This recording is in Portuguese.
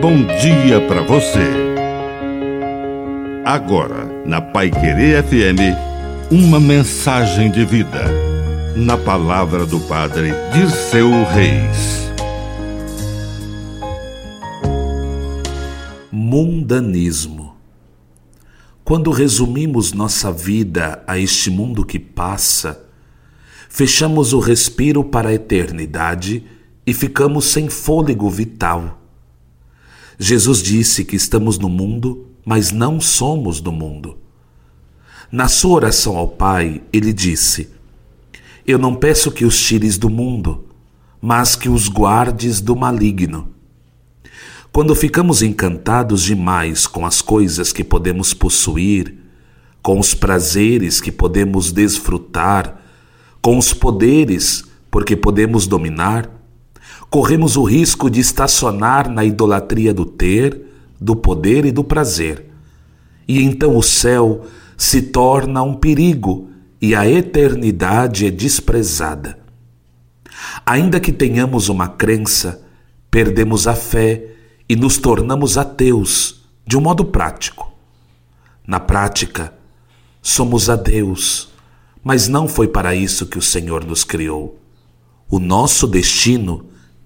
bom dia para você. Agora, na Pai Querer FM, uma mensagem de vida. Na palavra do Padre Dirceu Reis. Mundanismo. Quando resumimos nossa vida a este mundo que passa, fechamos o respiro para a eternidade e ficamos sem fôlego vital. Jesus disse que estamos no mundo, mas não somos do mundo. Na sua oração ao Pai, ele disse: Eu não peço que os tires do mundo, mas que os guardes do maligno. Quando ficamos encantados demais com as coisas que podemos possuir, com os prazeres que podemos desfrutar, com os poderes porque podemos dominar, corremos o risco de estacionar na idolatria do ter, do poder e do prazer. E então o céu se torna um perigo e a eternidade é desprezada. Ainda que tenhamos uma crença, perdemos a fé e nos tornamos ateus de um modo prático. Na prática, somos adeus, mas não foi para isso que o Senhor nos criou. O nosso destino